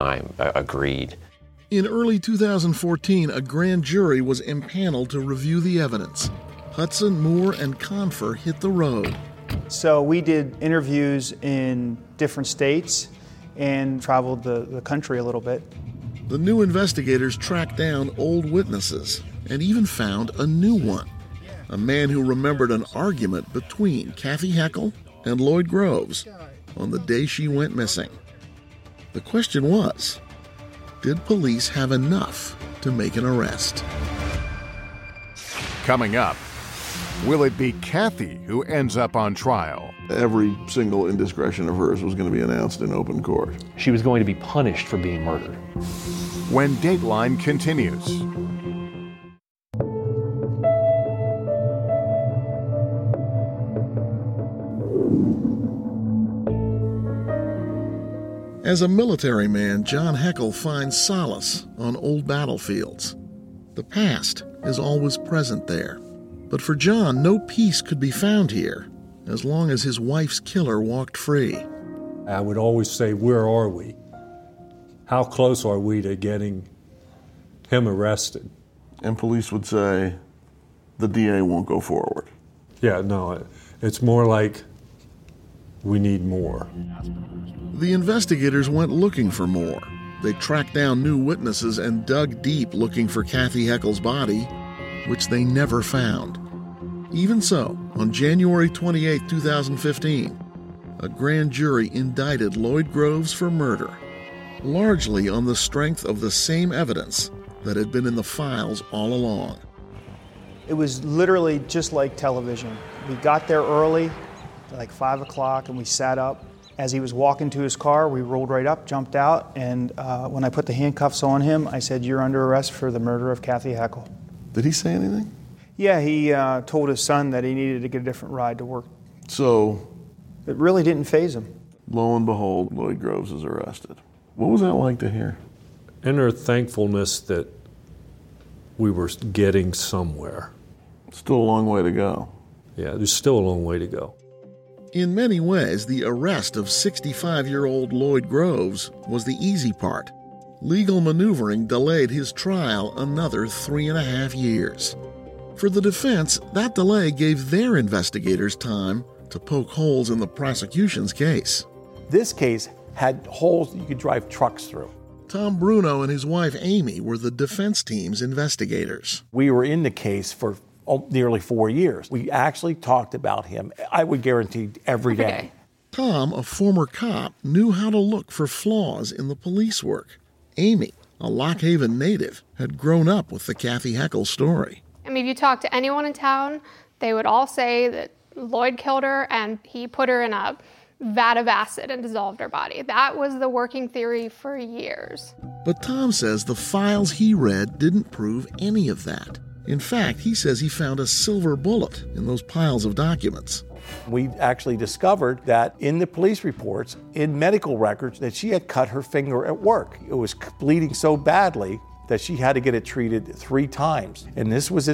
I agreed. In early 2014, a grand jury was impaneled to review the evidence. Hudson, Moore, and Confer hit the road. So we did interviews in different states and traveled the, the country a little bit. The new investigators tracked down old witnesses and even found a new one a man who remembered an argument between Kathy Heckel and Lloyd Groves on the day she went missing. The question was did police have enough to make an arrest? Coming up, will it be Kathy who ends up on trial? Every single indiscretion of hers was going to be announced in open court. She was going to be punished for being murdered. When Dateline continues. As a military man, John Heckel finds solace on old battlefields. The past is always present there. But for John, no peace could be found here as long as his wife's killer walked free. I would always say, Where are we? How close are we to getting him arrested? And police would say, The DA won't go forward. Yeah, no, it's more like we need more. The investigators went looking for more. They tracked down new witnesses and dug deep looking for Kathy Heckel's body, which they never found. Even so, on January 28, 2015, a grand jury indicted Lloyd Groves for murder, largely on the strength of the same evidence that had been in the files all along. It was literally just like television. We got there early, like 5 o'clock, and we sat up as he was walking to his car, we rolled right up, jumped out, and uh, when I put the handcuffs on him, I said, You're under arrest for the murder of Kathy Heckel. Did he say anything? Yeah, he uh, told his son that he needed to get a different ride to work. So. It really didn't phase him. Lo and behold, Lloyd Groves is arrested. What was that like to hear? Inner thankfulness that we were getting somewhere. Still a long way to go. Yeah, there's still a long way to go. In many ways, the arrest of 65 year old Lloyd Groves was the easy part. Legal maneuvering delayed his trial another three and a half years. For the defense, that delay gave their investigators time to poke holes in the prosecution's case. This case had holes that you could drive trucks through. Tom Bruno and his wife Amy were the defense team's investigators. We were in the case for Oh, nearly four years. We actually talked about him, I would guarantee, every day. Tom, a former cop, knew how to look for flaws in the police work. Amy, a Lock Haven native, had grown up with the Kathy Heckel story. I mean, if you talk to anyone in town, they would all say that Lloyd killed her and he put her in a vat of acid and dissolved her body. That was the working theory for years. But Tom says the files he read didn't prove any of that. In fact, he says he found a silver bullet in those piles of documents. We actually discovered that in the police reports, in medical records, that she had cut her finger at work. It was bleeding so badly that she had to get it treated three times. And this was a